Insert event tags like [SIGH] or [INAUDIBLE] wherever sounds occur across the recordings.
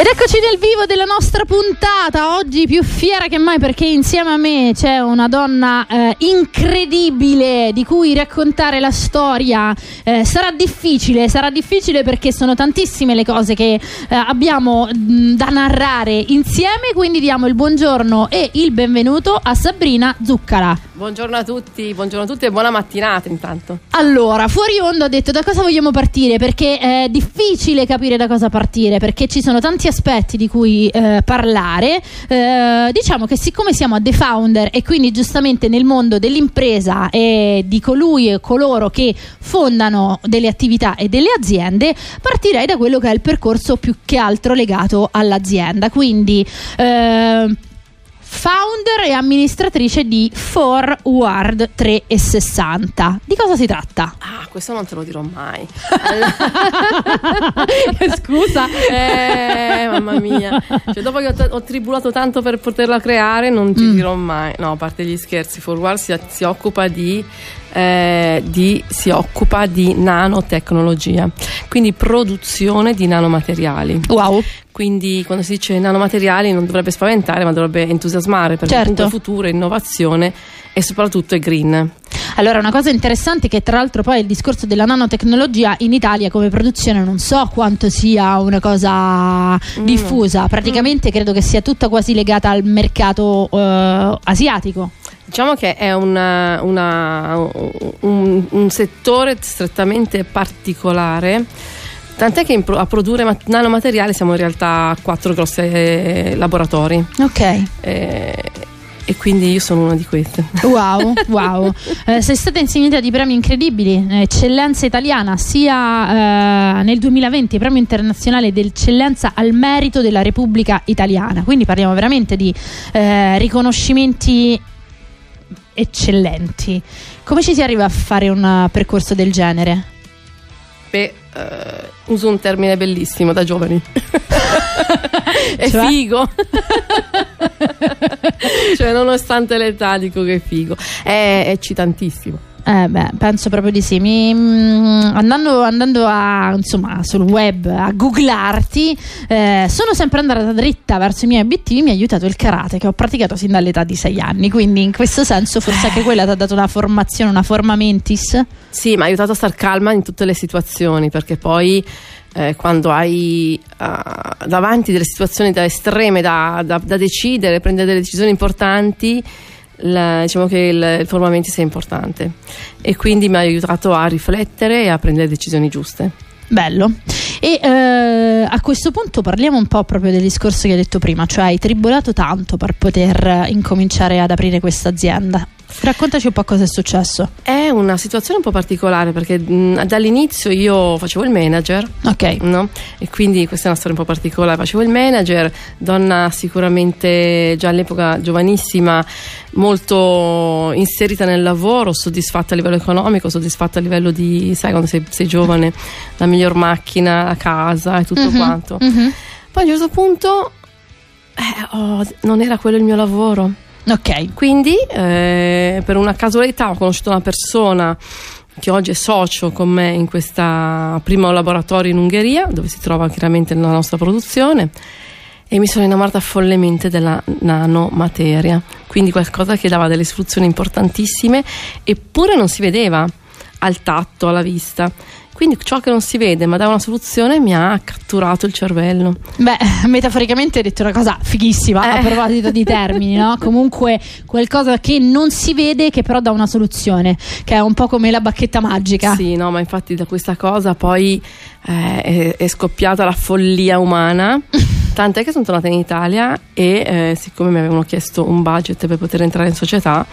Ed eccoci nel vivo della nostra puntata, oggi più fiera che mai perché insieme a me c'è una donna eh, incredibile di cui raccontare la storia eh, sarà difficile, sarà difficile perché sono tantissime le cose che eh, abbiamo mh, da narrare insieme, quindi diamo il buongiorno e il benvenuto a Sabrina Zuccara. Buongiorno a tutti, buongiorno a tutti e buona mattinata intanto. Allora, fuori onda ho detto da cosa vogliamo partire perché è difficile capire da cosa partire perché ci sono tanti aspetti di cui eh, parlare. Eh, diciamo che siccome siamo a The Founder e quindi giustamente nel mondo dell'impresa e di colui e coloro che fondano delle attività e delle aziende, partirei da quello che è il percorso più che altro legato all'azienda. Quindi eh, founder e amministratrice di Forward 360. Di cosa si tratta? Ah, questo non te lo dirò mai. [LAUGHS] Scusa. Eh, mamma mia. Cioè, dopo che ho, t- ho, tribulato tanto per poterla creare, non ti mm. dirò mai. No, a parte gli scherzi, Forward si, si occupa di eh, di, si occupa di nanotecnologia, quindi produzione di nanomateriali. Wow. Quindi quando si dice nanomateriali non dovrebbe spaventare, ma dovrebbe entusiasmare perché certo. il futuro innovazione e soprattutto è green. Allora, una cosa interessante è che tra l'altro poi il discorso della nanotecnologia in Italia come produzione non so quanto sia una cosa mm. diffusa, praticamente mm. credo che sia tutta quasi legata al mercato uh, asiatico. Diciamo che è una, una, un, un, settore strettamente particolare. Tant'è che a produrre nanomateriali siamo in realtà quattro grossi eh, laboratori. Ok. Eh, e quindi io sono una di queste. Wow, [LAUGHS] wow. Eh, sei stata insignita di premi incredibili, eccellenza italiana, sia eh, nel 2020 premio internazionale d'eccellenza al merito della Repubblica Italiana. Quindi parliamo veramente di eh, riconoscimenti eccellenti. Come ci si arriva a fare un uh, percorso del genere? Beh, uh, uso un termine bellissimo da giovani. [LAUGHS] è cioè? figo. cioè, nonostante l'età, dico che è figo. È eccitantissimo. Eh beh, penso proprio di sì. Mi, mm, andando, andando a, insomma, sul web a googlarti, eh, sono sempre andata dritta verso i miei obiettivi. Mi ha aiutato il karate che ho praticato sin dall'età di sei anni. Quindi, in questo senso, forse anche quella ti ha dato una formazione, una forma mentis. Sì, mi ha aiutato a star calma in tutte le situazioni perché poi. Eh, quando hai uh, davanti delle situazioni da estreme da, da, da decidere, prendere delle decisioni importanti, la, diciamo che il, il formamento sia importante e quindi mi ha aiutato a riflettere e a prendere decisioni giuste. Bello. E eh, a questo punto parliamo un po' proprio del discorso che hai detto prima, cioè hai tribolato tanto per poter incominciare ad aprire questa azienda. Raccontaci un po' cosa è successo. È una situazione un po' particolare perché mh, dall'inizio io facevo il manager. Ok. No? E quindi questa è una storia un po' particolare. Facevo il manager, donna sicuramente già all'epoca giovanissima, molto inserita nel lavoro, soddisfatta a livello economico, soddisfatta a livello di, sai, quando sei, sei giovane, la miglior macchina, la casa e tutto mm-hmm. quanto. Mm-hmm. Poi a un certo punto eh, oh, non era quello il mio lavoro Ok. Quindi eh, per una casualità ho conosciuto una persona che oggi è socio con me in questo primo laboratorio in Ungheria, dove si trova chiaramente la nostra produzione, e mi sono innamorata follemente della nanomateria, quindi qualcosa che dava delle soluzioni importantissime, eppure non si vedeva al tatto, alla vista. Quindi ciò che non si vede ma dà una soluzione mi ha catturato il cervello. Beh, [LAUGHS] metaforicamente hai detto una cosa fighissima eh. a proposito di termini, no? [LAUGHS] Comunque qualcosa che non si vede che però dà una soluzione, che è un po' come la bacchetta magica. Sì, no, ma infatti da questa cosa poi eh, è, scoppiata la follia umana. [LAUGHS] Tant'è che sono tornata in Italia e eh, siccome mi avevano chiesto un budget per poter entrare in società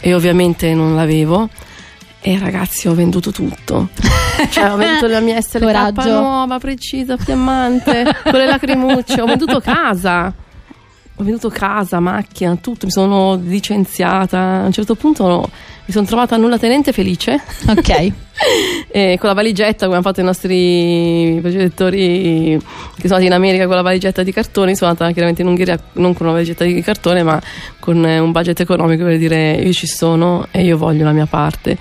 e ovviamente non l'avevo e ragazzi ho venduto tutto [LAUGHS] cioè ho venduto la mia SLK Coraggio. nuova, precisa, fiammante con le lacrimucce ho venduto casa ho venduto casa, macchina, tutto, mi sono licenziata. A un certo punto mi sono trovata nulla tenente felice. Ok. [LAUGHS] e con la valigetta, come hanno fatto i nostri progettori che sono andati in America con la valigetta di cartone, sono andata chiaramente in Ungheria non con una valigetta di cartone, ma con un budget economico per dire io ci sono e io voglio la mia parte.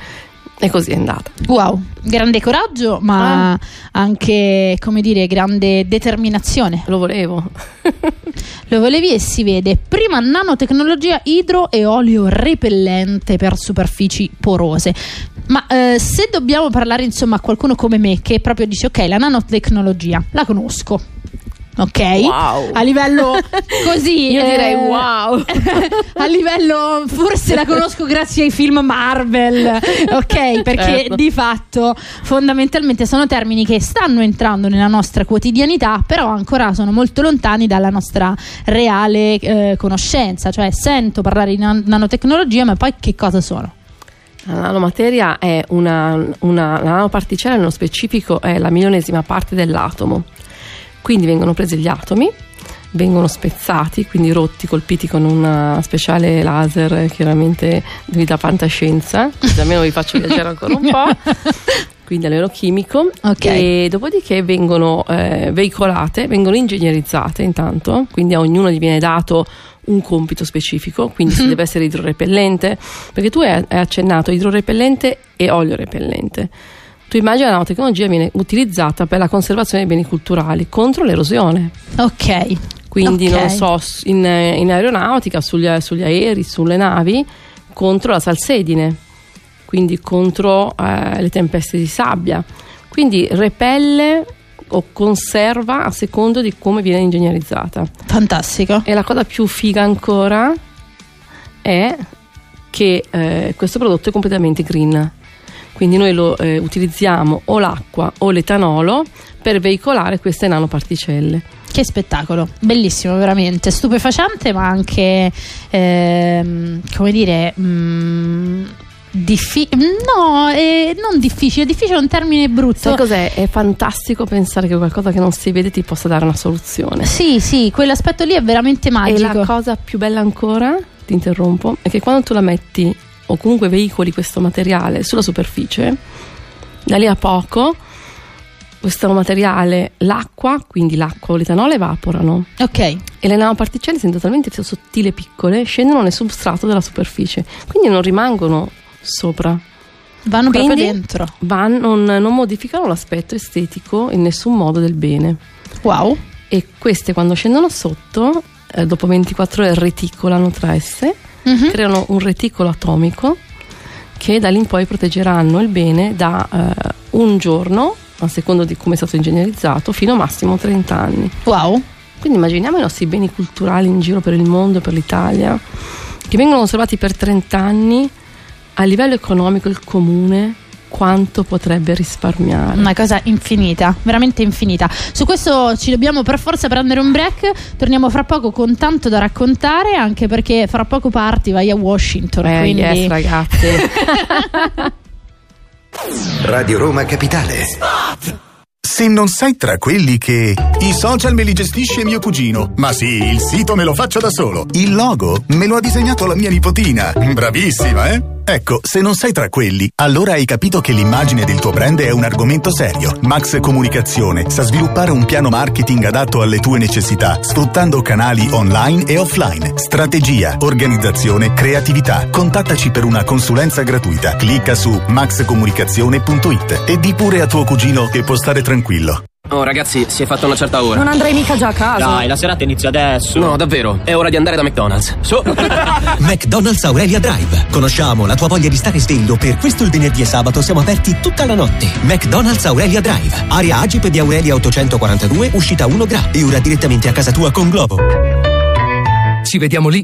E così è andata. Wow, grande coraggio, ma ah. anche, come dire, grande determinazione. Lo volevo. [LAUGHS] Lo volevi e si vede. Prima nanotecnologia idro e olio repellente per superfici porose. Ma eh, se dobbiamo parlare insomma a qualcuno come me che proprio dice ok, la nanotecnologia la conosco ok? Wow. A livello [LAUGHS] così. Io eh, direi wow. [LAUGHS] a livello, forse la conosco grazie ai film Marvel, ok? Perché certo. di fatto fondamentalmente sono termini che stanno entrando nella nostra quotidianità, però ancora sono molto lontani dalla nostra reale eh, conoscenza. Cioè, sento parlare di nan- nanotecnologia, ma poi che cosa sono? La nanomateria è una, una la nanoparticella nello specifico è la milionesima parte dell'atomo quindi vengono presi gli atomi, vengono spezzati, quindi rotti, colpiti con una speciale laser, chiaramente vi dà fantascienza, almeno vi faccio viaggiare ancora un po'. [LAUGHS] quindi a livello chimico okay. e dopodiché vengono eh, veicolate, vengono ingegnerizzate intanto, quindi a ognuno gli viene dato un compito specifico, quindi mm-hmm. se deve essere idrorepellente, perché tu hai accennato idrorepellente e olio repellente. Tu immagini la nanotecnologia viene utilizzata per la conservazione dei beni culturali contro l'erosione. Ok. Quindi, okay. non so, in, in aeronautica, sugli, sugli, aerei, sulle navi, contro la salsedine, quindi contro eh, le tempeste di sabbia. Quindi repelle o conserva a secondo di come viene ingegnerizzata. Fantastico. E la cosa più figa ancora è che eh, questo prodotto è completamente green quindi noi lo eh, utilizziamo o l'acqua o l'etanolo per veicolare queste nanoparticelle. Che spettacolo, bellissimo veramente, stupefacente ma anche, ehm, come dire... Mm, Diffi- no, eh, non difficile, difficile è un termine brutto. Sai cos'è? È fantastico pensare che qualcosa che non si vede ti possa dare una soluzione. Sì, sì, quell'aspetto lì è veramente magico. E la cosa più bella ancora, ti interrompo, è che quando tu la metti o comunque veicoli questo materiale sulla superficie, da lì a poco questo materiale, l'acqua, quindi l'acqua o l'etanolo evaporano. Ok. E le nanoparticelle, essendo talmente sottili e piccole, scendono nel substrato della superficie, quindi non rimangono sopra. Vanno quindi proprio dentro. Van, non, non modificano l'aspetto estetico in nessun modo del bene. Wow. E queste quando scendono sotto, eh, dopo 24 ore reticolano tra esse uh-huh. creano un reticolo atomico che da lì in poi proteggeranno il bene da eh, un giorno, a seconda di come è stato ingegnerizzato, fino a massimo 30 anni. Wow! Quindi immaginiamo i nostri beni culturali in giro per il mondo, per l'Italia, che vengono conservati per 30 anni a livello economico il comune quanto potrebbe risparmiare. Una cosa infinita, veramente infinita. Su questo ci dobbiamo per forza prendere un break. Torniamo fra poco con tanto da raccontare, anche perché fra poco parti, vai a Washington. Eh, quindi... yes, ragazzi. [LAUGHS] Radio Roma Capitale. Spot! Se non sei tra quelli che... I social me li gestisce mio cugino. Ma sì, il sito me lo faccio da solo. Il logo me lo ha disegnato la mia nipotina. Bravissima, eh? Ecco, se non sei tra quelli, allora hai capito che l'immagine del tuo brand è un argomento serio. Max Comunicazione sa sviluppare un piano marketing adatto alle tue necessità, sfruttando canali online e offline. Strategia, organizzazione, creatività. Contattaci per una consulenza gratuita. Clicca su maxcomunicazione.it e di pure a tuo cugino che può stare tranquillo. Oh ragazzi, si è fatta una certa ora. Non andrei mica già a casa. Dai, la serata inizia adesso. No, davvero. È ora di andare da McDonald's. Su. [LAUGHS] McDonald's Aurelia Drive. Conosciamo la tua voglia di stare sveglio. Per questo il venerdì e sabato siamo aperti tutta la notte. McDonald's Aurelia Drive. Area Agip di Aurelia 842, uscita 1 Gra. E ora direttamente a casa tua con Globo. Ci vediamo lì.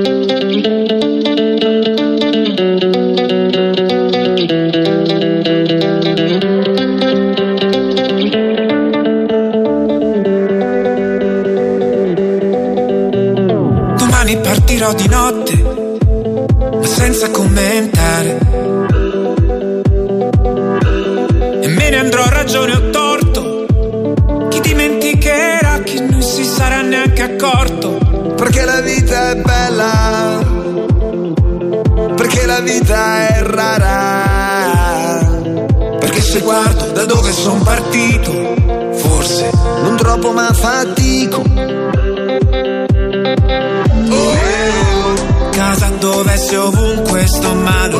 Partirò di notte, ma senza commentare. E me ne andrò a ragione o torto. Chi dimenticherà che non si sarà neanche accorto. Perché la vita è bella, perché la vita è rara. Perché se guardo da dove sono partito, forse Non troppo ma fatico. Sei ovunque sto male.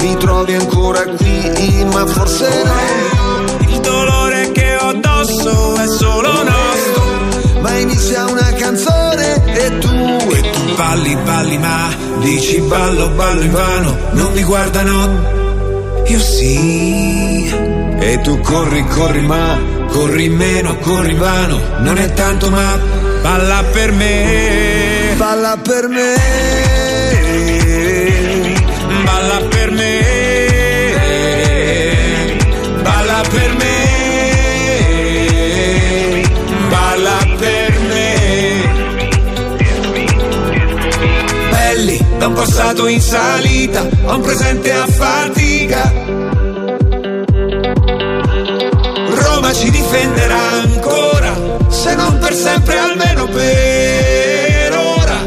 Mi trovi ancora qui, ma forse no. Il dolore che ho addosso è solo nostro. Ma inizia una canzone e tu E tu balli, balli, ma dici ballo, ballo in vano. Non mi guardano, io sì. E tu corri, corri, ma Corri meno, corri vano. Non è tanto, ma balla per me. balla per me. Da un passato in salita, a un presente a fatica. Roma ci difenderà ancora, se non per sempre almeno per ora.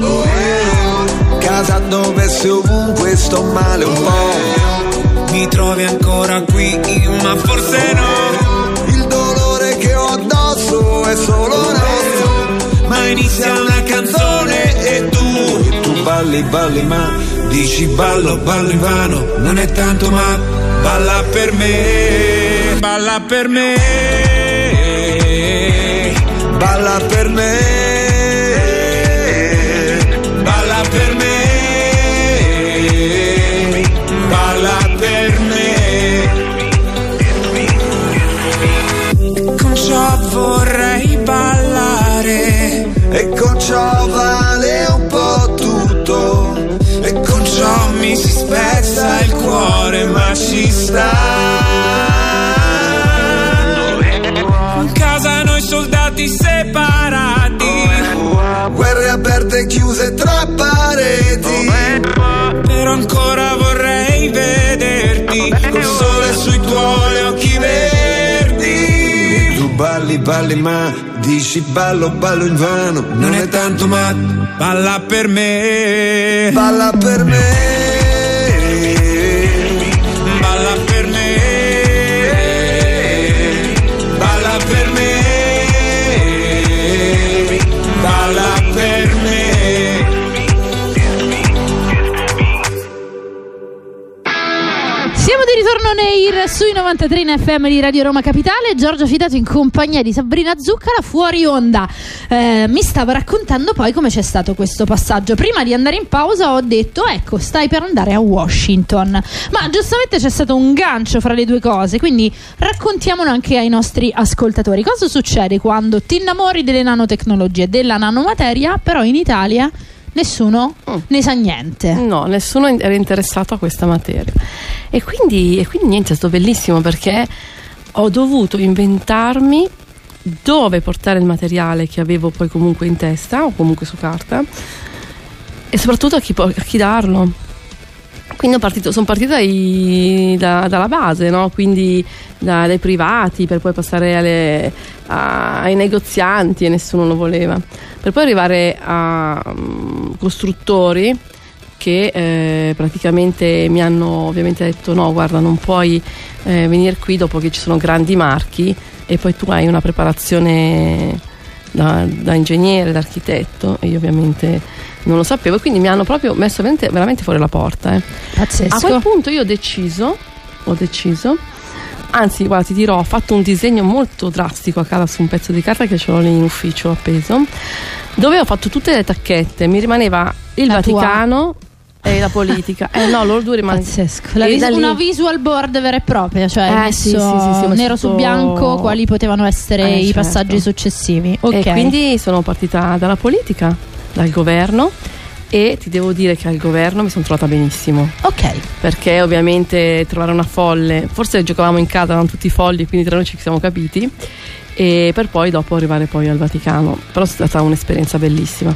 Oh, eh. Casa dove sei ovunque sto male un po'. Mi trovi ancora qui, ma forse no. Il dolore che ho addosso è solo nostro. Ma inizia una canzone balli, balli, ma dici ballo, ballo in vano. Non è tanto, ma balla per me, balla per me. balla per me. Balla per me, sta. In casa noi soldati separati. Guerre aperte e chiuse tra pareti. Però ancora vorrei vederti Col sole sui tuoi occhi verdi Tu balli, balli, ma dici ballo, ballo in vano. Non è tanto ma balla per me Balla per me. Sui 93 in FM di Radio Roma Capitale. Giorgio Fidato in compagnia di Sabrina Zuccara fuori onda. Eh, mi stava raccontando poi come c'è stato questo passaggio. Prima di andare in pausa ho detto: Ecco, stai per andare a Washington. Ma giustamente c'è stato un gancio fra le due cose. Quindi raccontiamolo anche ai nostri ascoltatori. Cosa succede quando ti innamori delle nanotecnologie, della nanomateria, però in Italia nessuno ne sa niente? No, nessuno era interessato a questa materia. E quindi, e quindi niente, è stato bellissimo perché ho dovuto inventarmi dove portare il materiale che avevo poi comunque in testa o comunque su carta e soprattutto a chi, a chi darlo. Quindi partito- sono partita dai- da- dalla base, no? quindi da- dai privati per poi passare alle- a- ai negozianti e nessuno lo voleva, per poi arrivare a mm, costruttori che eh, praticamente mi hanno ovviamente detto no guarda non puoi eh, venire qui dopo che ci sono grandi marchi e poi tu hai una preparazione da, da ingegnere, da architetto e io ovviamente non lo sapevo e quindi mi hanno proprio messo veramente, veramente fuori la porta. eh. Pazzesco. A quel punto io ho deciso, ho deciso, anzi guarda ti dirò, ho fatto un disegno molto drastico a casa su un pezzo di carta che ce l'ho lì in ufficio appeso, dove ho fatto tutte le tacchette, mi rimaneva il La tua. Vaticano e la politica. Eh no, loro due rimangono. Pazzesco. La vis- una visual board vera e propria, cioè Eh, sì, sì, sì, sì, ho messo nero su bianco quali potevano essere Eh, i certo. passaggi successivi. Ok. E quindi sono partita dalla politica, dal governo e ti devo dire che al governo mi sono trovata benissimo. Ok. Perché ovviamente trovare una folle, forse giocavamo in casa, erano tutti folli, quindi tra noi ci siamo capiti. e per poi dopo arrivare poi al Vaticano. Però è stata un'esperienza bellissima.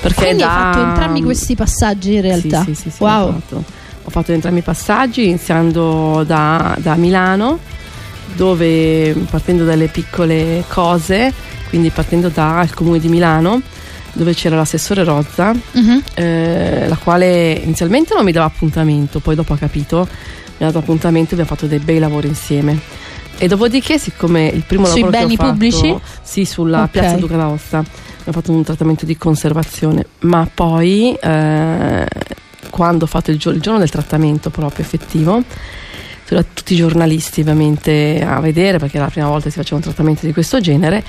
Perché Quindi da... hai fatto entrambi questi passaggi in realtà. Sì, sì, sì, sì, wow. ho, fatto, ho fatto entrambi i passaggi iniziando da, da Milano dove partendo dalle piccole cose, quindi partendo dal comune di Milano dove c'era l'assessore Rozza, Mhm. eh, la quale inizialmente non mi dava appuntamento, poi dopo ha capito, mi ha dato appuntamento e abbiamo fatto dei bei lavori insieme. E dopodiché, siccome il primo Sui lavoro beni che ho fatto, pubblici? Sì, sulla Ok. piazza Duca d'Aosta, abbiamo fatto un trattamento di conservazione, ma poi eh, quando ho fatto il, gio- il giorno del trattamento proprio effettivo, c'erano tutti i giornalisti ovviamente a vedere perché era la prima volta che si faceva un trattamento di questo genere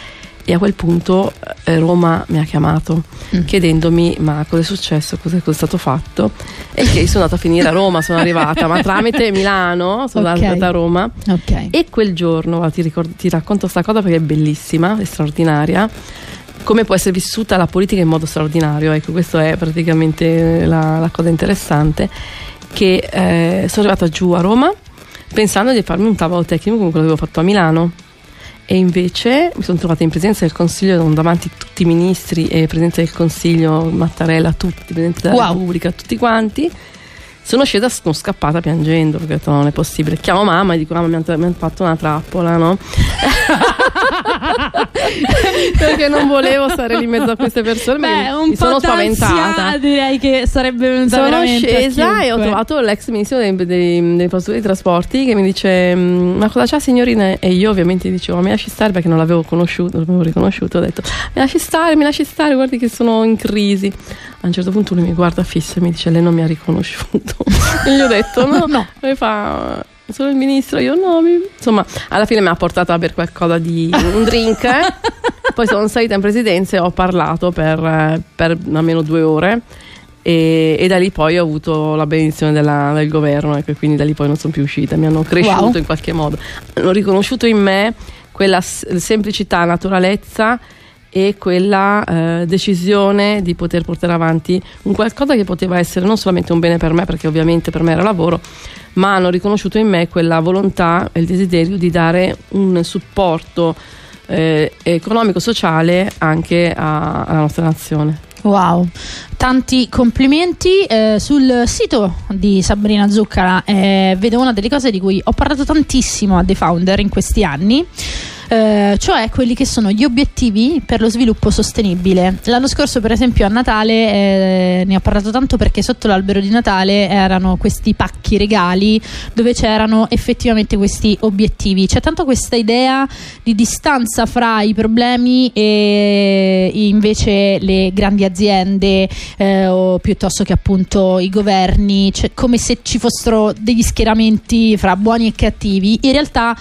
e a quel punto eh, Roma mi ha chiamato Mm. chiedendomi ma cosa è successo, cosa è stato fatto e che sono andata a finire a Roma, sono arrivata ma tramite Milano sono Ok. andata a Roma Ok. e quel giorno, ti, ricord- ti racconto questa cosa perché è bellissima, è straordinaria. Come può essere vissuta la politica in modo straordinario? Ecco, questa è praticamente la, la cosa interessante. Che eh, sono arrivata giù a Roma pensando di farmi un tavolo tecnico come quello che avevo fatto a Milano. E invece mi sono trovata in presenza del Consiglio, non davanti a tutti i ministri e Presidente del Consiglio, Mattarella, tutti, Presidente della Wow. Repubblica, tutti quanti. Sono scesa, sono scappata piangendo perché ho detto non è possibile. Chiamo mamma e dico mamma mi hanno, mi hanno fatto una trappola, no? [LAUGHS] perché non volevo stare lì in mezzo a queste persone. Beh, mi, un mi po' sono spaventata. direi che sarebbe venuta Sono scesa e ho trovato l'ex ministro dei, dei, dei dei trasporti che mi dice "Mm, ma cosa c'ha signorina? E io ovviamente dicevo mi lasci stare perché non l'avevo conosciuto, non l'avevo riconosciuto, ho detto mi lasci stare, mi lasci stare, guardi che sono in crisi. A un certo punto lui mi guarda fisso e mi dice lei non mi ha riconosciuto. [LAUGHS] e gli ho detto no, No. E fa sono il ministro, io no. mi-" Insomma, alla fine mi ha portato a bere qualcosa di un drink. eh. [LAUGHS] Poi sono salita in presidenza e ho parlato per, per almeno due ore. E, e da lì poi ho avuto la benedizione della- del governo ecco, e quindi da lì poi non sono più uscita mi hanno cresciuto Wow. in qualche modo hanno riconosciuto in me quella semplicità, naturalezza e quella eh, decisione di poter portare avanti un qualcosa che poteva essere non solamente un bene per me, perché ovviamente per me era lavoro, ma hanno riconosciuto in me quella volontà e il desiderio di dare un supporto eh, economico-sociale anche a- alla nostra nazione. Wow, tanti complimenti. Eh, sul sito di Sabrina Zuccara eh, vedo una delle cose di cui ho parlato tantissimo a The Founder in questi anni. Eh, cioè quelli che sono gli obiettivi per lo sviluppo sostenibile. L'anno scorso, per esempio, a Natale eh, ne ho parlato tanto perché sotto l'albero di Natale erano questi pacchi regali dove c'erano effettivamente questi obiettivi. C'è tanto questa idea di distanza fra i problemi e invece le grandi aziende eh, o piuttosto che appunto i governi, cioè come se ci fossero degli schieramenti fra buoni e cattivi. In realtà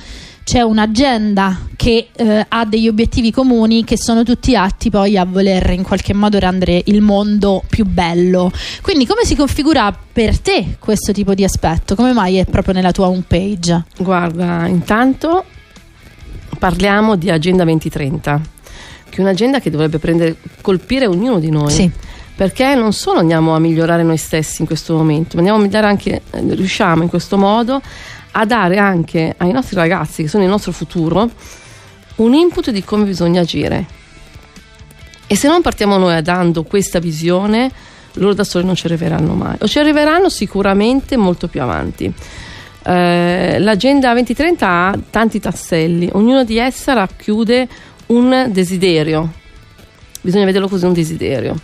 c'è un'agenda che eh, ha degli obiettivi comuni che sono tutti atti poi a voler in qualche modo rendere il mondo più bello. Quindi come si configura per te questo tipo di aspetto? Come mai è proprio nella tua homepage? Guarda, intanto parliamo di Agenda 2030, che è un'agenda che dovrebbe prendere, colpire ognuno di noi. Sì. Perché non solo andiamo a migliorare noi stessi in questo momento, ma andiamo a migliorare anche, eh, riusciamo in questo modo a dare anche ai nostri ragazzi, che sono il nostro futuro, un input di come bisogna agire. E se non partiamo noi dando questa visione, loro da soli non ci arriveranno mai. O ci arriveranno sicuramente molto più avanti. Eh, L'agenda 2030 ha tanti tasselli, ognuno di essa racchiude un desiderio. Bisogna vederlo così un desiderio.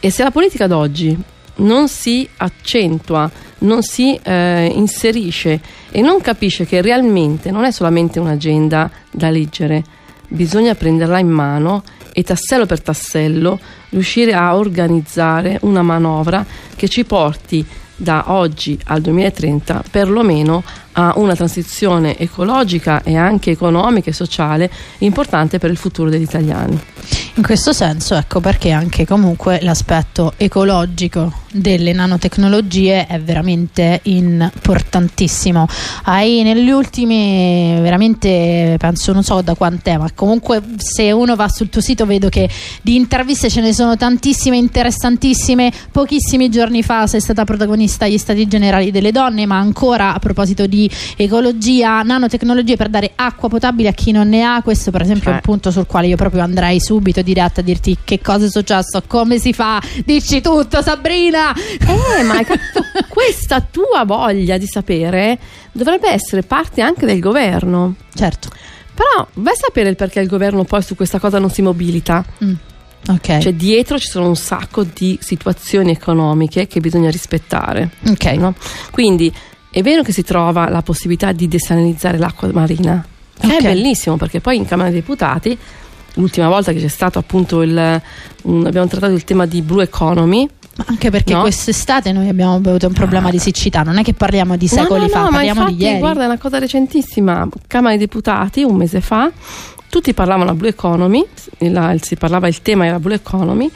E se la politica d'oggi non si accentua, non si eh, inserisce e non capisce che realmente non è solamente un'agenda da leggere, bisogna prenderla in mano e tassello per tassello riuscire a organizzare una manovra che ci porti da oggi al 2030 perlomeno a una transizione ecologica e anche economica e sociale importante per il futuro degli italiani. In questo senso, ecco perché anche comunque l'aspetto ecologico delle nanotecnologie è veramente importantissimo. Hai negli ultimi, veramente penso non so da quant'è, ma comunque se uno va sul tuo sito vedo che di interviste ce ne sono tantissime, interessantissime. Pochissimi giorni fa sei stata protagonista agli Stati Generali delle Donne, ma ancora a proposito di di ecologia, nanotecnologie per dare acqua potabile a chi non ne ha. Questo, per esempio, è un Eh. punto sul quale io proprio andrei subito diretta a dirti che cosa è successo, come si fa. Dici tutto, Sabrina! Eh, ma [LAUGHS] capito? questa tua voglia di sapere dovrebbe essere parte anche del governo. Certo. Però vai a sapere il perché il governo poi su questa cosa non si mobilita. Mm. Ok. Cioè dietro ci sono un sacco di situazioni economiche che bisogna rispettare. ok. no? Quindi è vero che si trova la possibilità di desalinizzare l'acqua marina, che Ok. è bellissimo perché poi in Camera dei Deputati, l'ultima volta che c'è stato appunto il, un- abbiamo trattato il tema di Blue Economy, anche perché No? quest'estate noi abbiamo avuto un problema di siccità, non è che parliamo di secoli no, no, fa, no, parliamo infatti, di ieri. Guarda, è una cosa recentissima. Camera dei Deputati, un mese fa, tutti parlavano Blue Economy, la- si parlava, il tema era Blue Economy,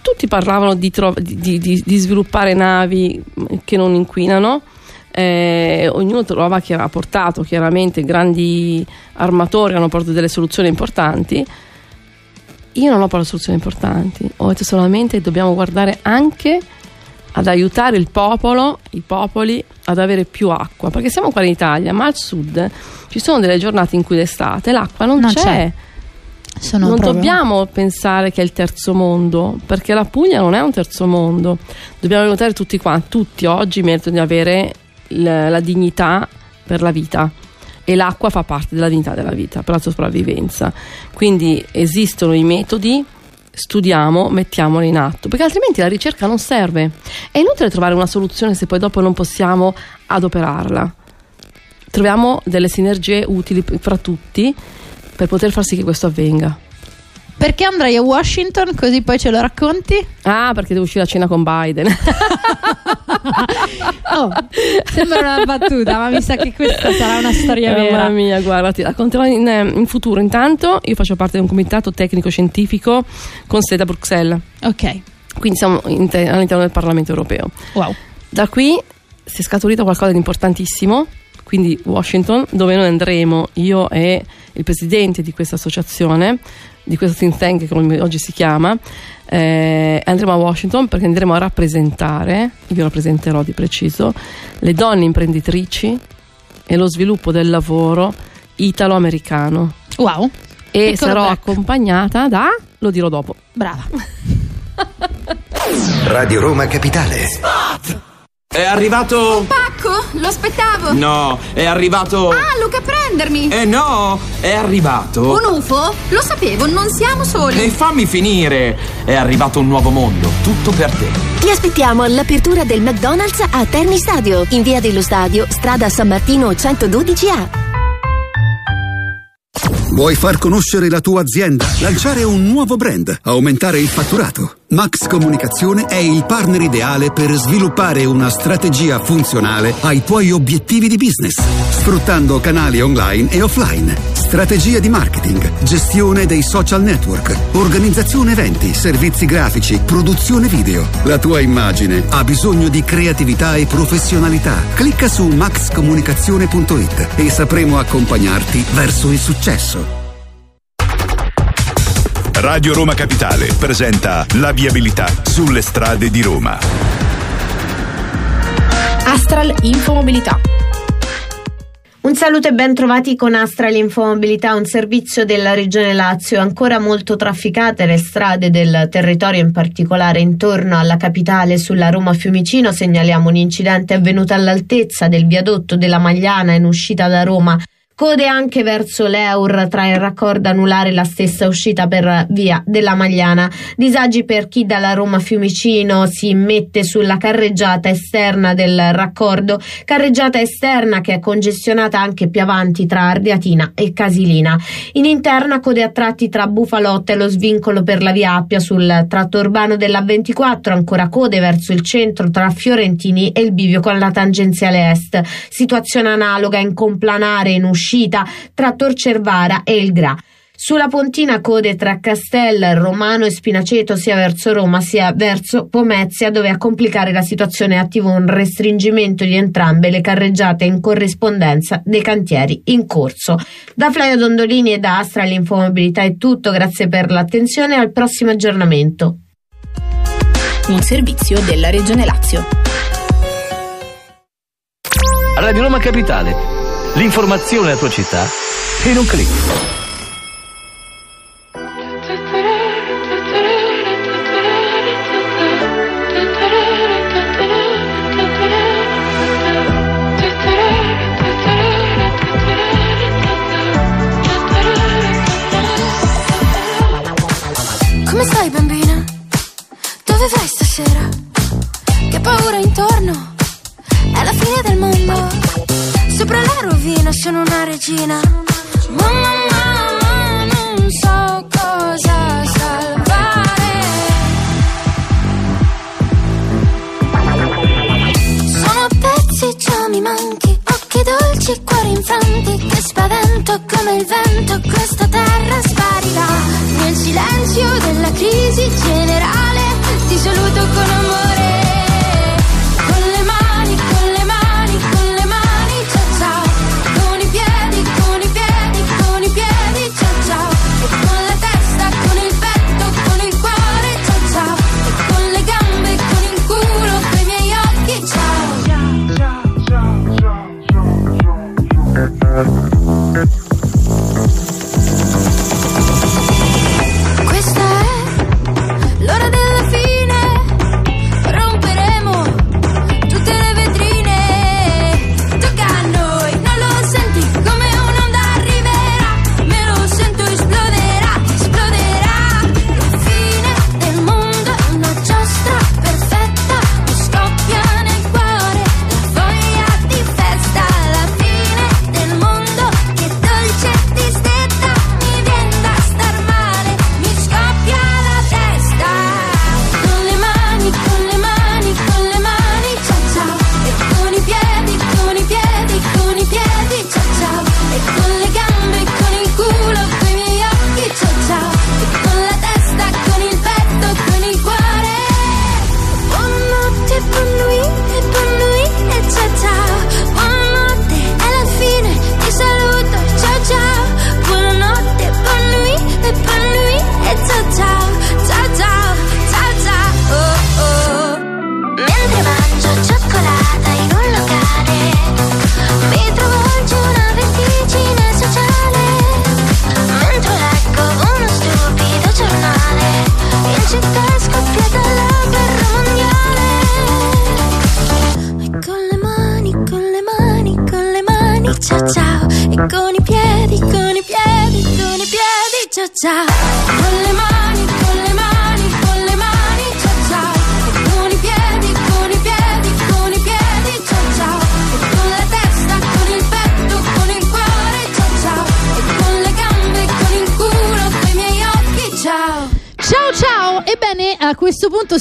tutti parlavano di, tro- di- di- di sviluppare navi che non inquinano. Eh, ognuno trova che era portato, chiaramente grandi armatori hanno portato delle soluzioni importanti. Io non ho portato soluzioni importanti, ho detto solamente dobbiamo guardare anche ad aiutare il popolo, i popoli ad avere più acqua, perché siamo qua in Italia, ma al sud ci sono delle giornate in cui d'estate l'acqua non, Non c'è. c'è. Sono non dobbiamo pensare che è il terzo mondo, perché la Puglia non è un terzo mondo. Dobbiamo aiutare tutti qua, tutti oggi meritano di avere l- la dignità per la vita e l'acqua fa parte della dignità della vita, per la sopravvivenza. Quindi esistono i metodi, studiamo, mettiamoli in atto, perché altrimenti la ricerca non serve. È inutile trovare una soluzione se poi dopo non possiamo adoperarla. Troviamo delle sinergie utili fra tutti per poter far sì che questo avvenga. Perché andrai a Washington così poi ce lo racconti? Ah, perché devo uscire a cena con Biden. [LAUGHS] Oh, sembra una battuta, ma mi sa che questa sarà una storia vera. Mamma mia, guarda, ti racconterò in, eh, in futuro. Intanto io faccio parte di un comitato tecnico-scientifico con sede a Bruxelles, Ok, quindi siamo te- all'interno del Parlamento europeo. wow. Da qui si è scaturito qualcosa di importantissimo, quindi Washington, dove noi andremo, io e il presidente di questa associazione, di questo think tank come oggi si chiama, eh, andremo a Washington perché andremo a rappresentare, io rappresenterò di preciso, le donne imprenditrici e lo sviluppo del lavoro italo-americano. Wow, E Piccolo sarò break. accompagnata da, lo dirò dopo, brava. Radio Roma Capitale. È arrivato. Pacco, lo aspettavo. No, è arrivato. Ah, Luca, prendermi. Eh no, è arrivato. Un UFO? Lo sapevo, non siamo soli. E fammi finire. È arrivato un nuovo mondo, tutto per te. Ti aspettiamo all'apertura del McDonald's a Terni Stadio, in via dello Stadio, strada San Martino 112A. Vuoi far conoscere la tua azienda? Lanciare un nuovo brand? Aumentare il fatturato? Max Comunicazione è il partner ideale per sviluppare una strategia funzionale ai tuoi obiettivi di business, sfruttando canali online e offline, strategie di marketing, gestione dei social network, organizzazione eventi, servizi grafici, produzione video. La tua immagine ha bisogno di creatività e professionalità. Clicca su maxcomunicazione.it e sapremo accompagnarti verso il successo. Radio Roma Capitale presenta la viabilità sulle strade di Roma. Astral Infomobilità. Un saluto e ben trovati con Astral Infomobilità, un servizio della Regione Lazio. Ancora molto trafficate le strade del territorio, in particolare intorno alla capitale sulla Roma Fiumicino. Segnaliamo un incidente avvenuto all'altezza del viadotto della Magliana in uscita da Roma. Code anche verso l'Eur tra il raccordo anulare e la stessa uscita per via della Magliana. Disagi per chi dalla Roma Fiumicino si mette sulla carreggiata esterna del raccordo, carreggiata esterna che è congestionata anche più avanti tra Ardiatina e Casilina. In interna code a tratti tra Bufalotta e lo svincolo per la via Appia sul tratto urbano della 24, ancora code verso il centro tra Fiorentini e il bivio con la tangenziale est. Situazione analoga in complanare in uscita tra Torcervara e il Gra. Sulla pontina code tra Castel, Romano e Spinaceto sia verso Roma sia verso Pomezia dove a complicare la situazione è attivo un restringimento di entrambe le carreggiate in corrispondenza dei cantieri in corso. Da Flavio Dondolini e da Astra l'Infomobilità è tutto, grazie per l'attenzione e al prossimo aggiornamento. Un servizio della Regione Lazio. Radio Roma Capitale L'informazione alla tua città in un clic. Regina.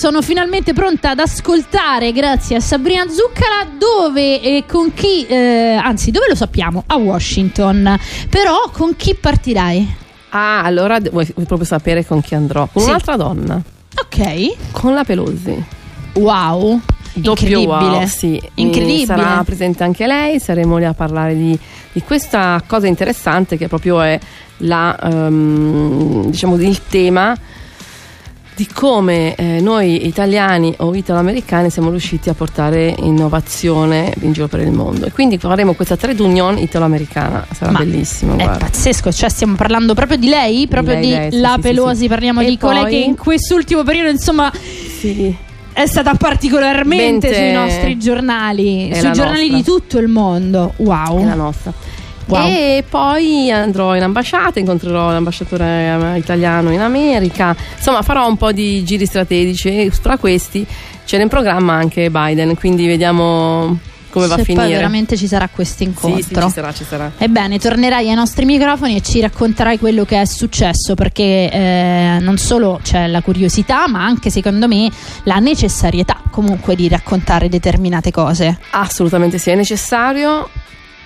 Sono finalmente pronta ad ascoltare, grazie a Sabrina Zuccala, dove e con chi, eh, anzi, dove lo sappiamo? A Washington. Però con chi partirai? Ah, allora vuoi proprio sapere con chi andrò? Con Sì. un'altra donna. Ok. Con la Pelosi. Wow. Doppio Incredibile. wow, sì. Incredibile. E Sarà presente anche lei, saremo lì a parlare di, di questa cosa interessante che proprio è la, ehm, diciamo, il tema di come eh, noi italiani o italo-americani siamo riusciti a portare innovazione in giro per il mondo. E quindi faremo questa trade union italo-americana, sarà Ma bellissimo. È guarda. pazzesco, cioè stiamo parlando proprio di lei, proprio lei, di, lei, sì, la sì, Pelosi, sì, sì. parliamo E di colei poi- che in quest'ultimo periodo, insomma, è stata particolarmente Mente- sui nostri giornali, sui giornali nostra. di tutto il mondo. Wow. È la nostra. Wow. E poi andrò in ambasciata, incontrerò l'ambasciatore eh, italiano in America, insomma farò un po' di giri strategici e tra questi c'era in programma anche Biden, quindi vediamo come va a Se finire. poi veramente ci sarà questo incontro. Sì, sì, ci sarà, ci sarà. Ebbene, tornerai ai nostri microfoni e ci racconterai quello che è successo perché eh, non solo c'è la curiosità, ma anche secondo me la necessarietà comunque di raccontare determinate cose. Assolutamente sì, è necessario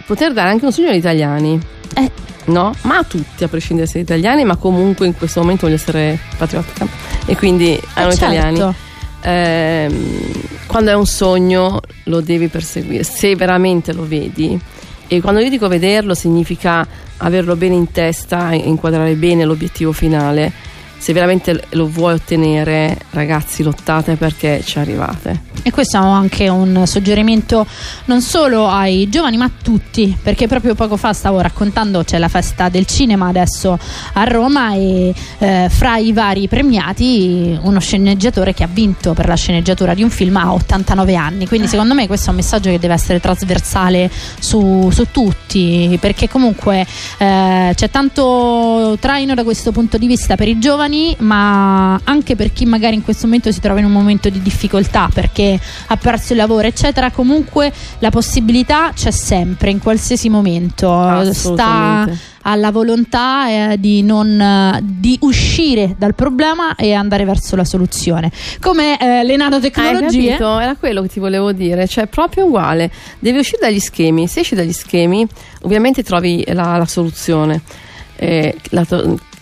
poter dare anche un sogno agli italiani. Eh. No? Ma a tutti, a prescindere se italiani, ma comunque in questo momento voglio essere patriottica. E quindi a noi certo. italiani. ehm, quando è un sogno lo devi perseguire, se veramente lo vedi. E quando io dico vederlo significa averlo bene in testa, e inquadrare bene l'obiettivo finale se veramente lo vuoi ottenere, ragazzi, lottate perché ci arrivate. E questo è anche un suggerimento non solo ai giovani ma a tutti, perché proprio poco fa stavo raccontando c'è la festa del cinema adesso a Roma e eh, fra i vari premiati uno sceneggiatore che ha vinto per la sceneggiatura di un film ha 89 anni, quindi secondo me questo è un messaggio che deve essere trasversale su, su tutti, perché comunque eh, c'è tanto traino da questo punto di vista per i giovani, ma anche per chi magari in questo momento si trova in un momento di difficoltà perché ha perso il lavoro, eccetera. Comunque la possibilità c'è sempre, in qualsiasi momento. Sta alla volontà eh, di, non, eh, di uscire dal problema e andare verso la soluzione. Come eh, le Hai nanotecnologie. capito? Era quello che ti volevo dire, cioè proprio uguale. Devi uscire dagli schemi. Se esci dagli schemi, ovviamente trovi la, la soluzione. Eh, la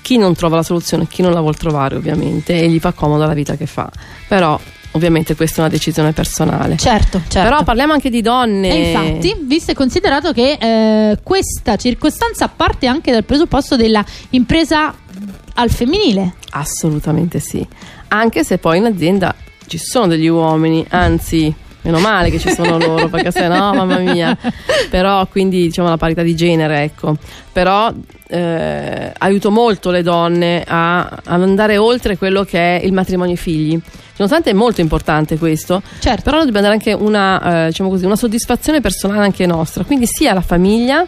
chi non trova la soluzione, chi non la vuole trovare, ovviamente, e gli fa comoda la vita che fa. Però, ovviamente, questa è una decisione personale. Certo, certo. Però parliamo anche di donne. E infatti, visto e considerato che eh, questa circostanza parte anche dal presupposto della impresa al femminile. Assolutamente sì. Anche se poi in azienda ci sono degli uomini, anzi, meno male che ci sono loro, perché se no, mamma mia. [LAUGHS] Però quindi diciamo la parità di genere, ecco. Però eh, aiuto molto le donne a, ad andare oltre quello che è il matrimonio e figli. Nonostante è molto importante questo, però dobbiamo dare anche una, eh, diciamo così, una soddisfazione personale anche nostra, quindi sia alla famiglia,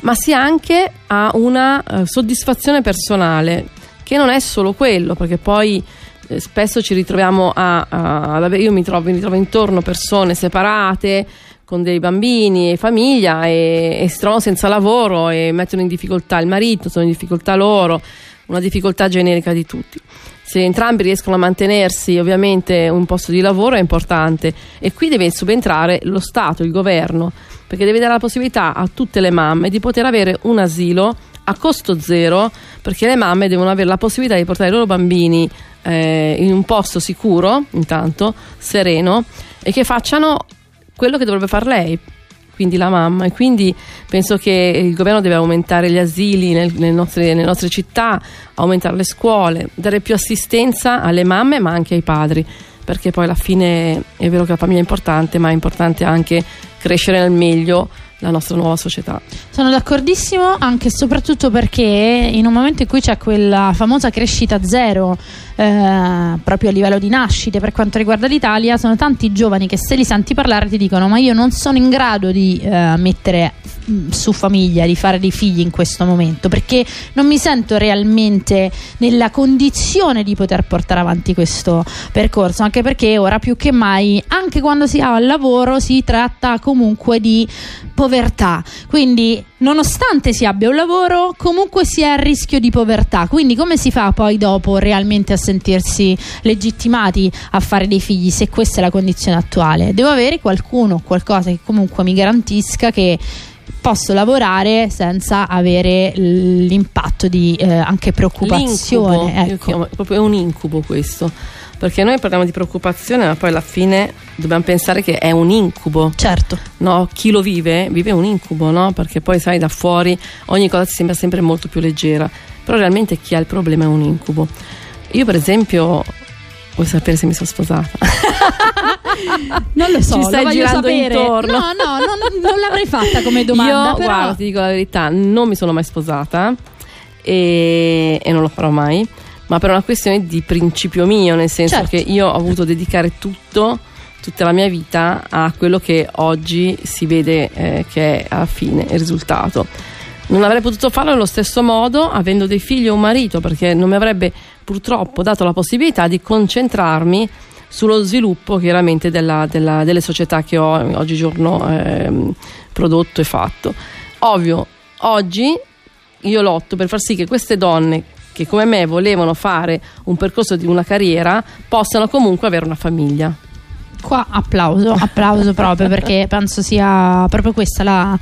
ma sia anche a una eh, soddisfazione personale, che non è solo quello, perché poi eh, spesso ci ritroviamo a, a- ad avere, io mi trovo, mi ritrovo intorno persone separate con dei bambini e famiglia e, e si trovano senza lavoro e mettono in difficoltà il marito, sono in difficoltà loro, una difficoltà generica di tutti. Se entrambi riescono a mantenersi ovviamente un posto di lavoro è importante e qui deve subentrare lo Stato, il governo, perché deve dare la possibilità a tutte le mamme di poter avere un asilo a costo zero, perché le mamme devono avere la possibilità di portare i loro bambini eh, in un posto sicuro, intanto, sereno, e che facciano quello che dovrebbe fare lei, quindi la mamma. E quindi penso che il governo deve aumentare gli asili nel- nelle, nostre, nelle nostre città, aumentare le scuole, dare più assistenza alle mamme ma anche ai padri. Perché poi alla fine è vero che la famiglia è importante, ma è importante anche crescere nel meglio la nostra nuova società. Sono d'accordissimo anche e soprattutto perché in un momento in cui c'è quella famosa crescita zero eh, proprio a livello di nascite per quanto riguarda l'Italia, sono tanti giovani che se li senti parlare ti dicono ma io non sono in grado di eh, mettere su famiglia, di fare dei figli in questo momento perché non mi sento realmente nella condizione di poter portare avanti questo percorso, anche perché ora più che mai, anche quando si ha il lavoro, si tratta comunque di povertà. Quindi, nonostante si abbia un lavoro, comunque si è a rischio di povertà. Quindi, come si fa poi dopo realmente a sentirsi legittimati a fare dei figli se questa è la condizione attuale? Devo avere qualcuno, qualcosa che comunque mi garantisca che posso lavorare senza avere l'impatto di eh, anche preoccupazione. L'incubo, Ecco. chiamo- proprio è un incubo questo. Perché noi parliamo di preoccupazione, ma poi alla fine dobbiamo pensare che è un incubo. Certo. No, chi lo vive, vive un incubo, no? Perché poi sai da fuori ogni cosa ti sembra sempre molto più leggera. Però realmente chi ha il problema è un incubo. Io, per esempio, vuoi sapere se mi sono sposata? [LAUGHS] Non lo so, Ci lo stai voglio girando intorno. No, no, non, non l'avrei fatta come domanda. Io, però... guarda, ti dico la verità, non mi sono mai sposata e, e non lo farò mai, ma per una questione di principio mio, nel senso Certo. che io ho voluto dedicare tutto, tutta la mia vita a quello che oggi si vede eh, che è alla fine il risultato. Non avrei potuto farlo nello stesso modo avendo dei figli o un marito, perché non mi avrebbe purtroppo dato la possibilità di concentrarmi sullo sviluppo chiaramente della- della- delle società che ho oggigiorno ehm, prodotto e fatto. Ovvio, oggi io lotto per far sì che queste donne che come me volevano fare un percorso di una carriera possano comunque avere una famiglia. Qua applauso, applauso [LAUGHS] proprio perché penso sia proprio questa la,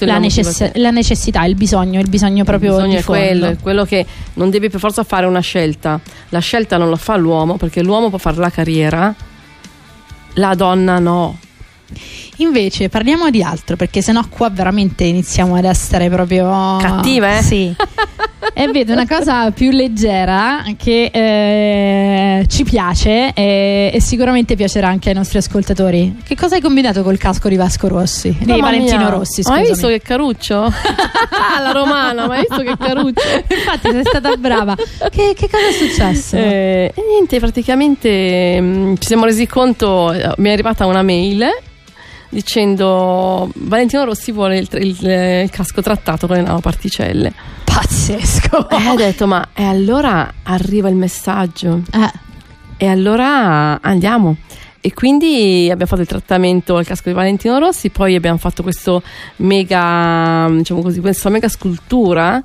la, necess- la necessità, il bisogno, il bisogno proprio Il bisogno di è quello, è quello che non devi per forza fare una scelta. La scelta non la fa l'uomo perché l'uomo può fare la carriera, la donna no. Invece parliamo di altro perché sennò qua veramente iniziamo ad essere proprio Cattive, eh? Sì. [LAUGHS] e vedo una cosa più leggera che eh, ci piace e, e sicuramente piacerà anche ai nostri ascoltatori. Che cosa hai combinato col casco di Vasco Rossi? Di Valentino mia. Rossi, Ma hai scusami. visto che caruccio? [LAUGHS] La romana, ma hai visto che caruccio? [LAUGHS] Infatti sei stata brava. Che, che cosa è successo? Eh, niente, praticamente mh, ci siamo resi conto, eh, mi è arrivata una mail dicendo Valentino Rossi vuole il, il- il casco trattato con le nanoparticelle. Pazzesco! E ho detto, ma e allora arriva il messaggio. E allora andiamo. E quindi abbiamo fatto il trattamento al casco di Valentino Rossi, poi abbiamo fatto questo mega, diciamo così, questa mega scultura,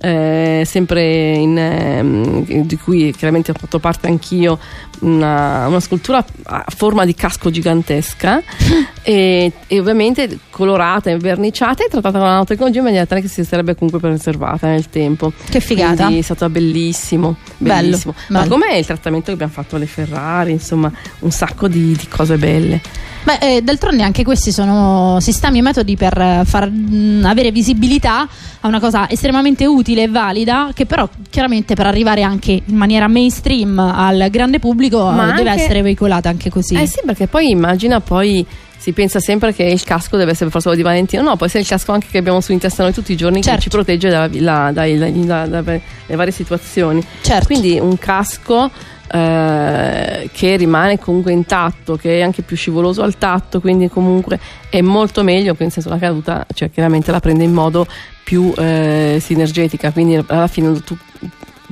eh, sempre in, ehm, di cui chiaramente ho fatto parte anch'io, una, una scultura a forma di casco gigantesca [LAUGHS] e, e ovviamente colorata, inverniciata e trattata con la nanotecnologia in maniera tale che si sarebbe comunque preservata nel tempo. Che figata. Quindi è stato bellissimo, Bello, bellissimo. Ma bello. come il trattamento che abbiamo fatto alle Ferrari, insomma, un sacco di, di cose belle. Beh, eh, d'altronde anche questi sono sistemi e metodi per eh, far mh, avere visibilità a una cosa estremamente utile e valida, che però chiaramente per arrivare anche in maniera mainstream al grande pubblico eh, Ma deve anche- essere veicolata anche così. Eh sì, perché poi immagina poi si pensa sempre che il casco deve essere per quello di Valentino, no, può essere il casco anche che abbiamo su in testa noi tutti i giorni Certo. che ci protegge dalle varie situazioni. Certo. Quindi un casco eh, che rimane comunque intatto, che è anche più scivoloso al tatto, quindi comunque è molto meglio, che nel senso la caduta, cioè chiaramente la prende in modo più eh, sinergetica, quindi alla fine tu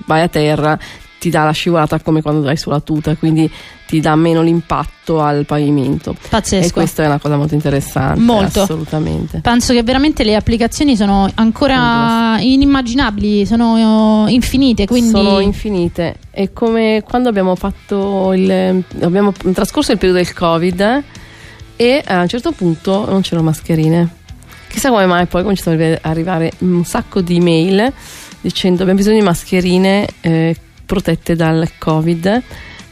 vai a terra ti dà la scivolata come quando vai sulla tuta, quindi ti dà meno l'impatto al pavimento. Pazzesco. E questa è una cosa molto interessante. Molto. Assolutamente. Penso che veramente le applicazioni sono ancora inimmaginabili, sono eh, infinite, quindi Sono infinite. È come quando abbiamo fatto il. abbiamo trascorso il periodo del Covid eh, e a un certo punto non c'erano mascherine. Chissà come mai poi è cominciato ad arri- arrivare un sacco di mail dicendo abbiamo bisogno di mascherine eh, protette dal Covid,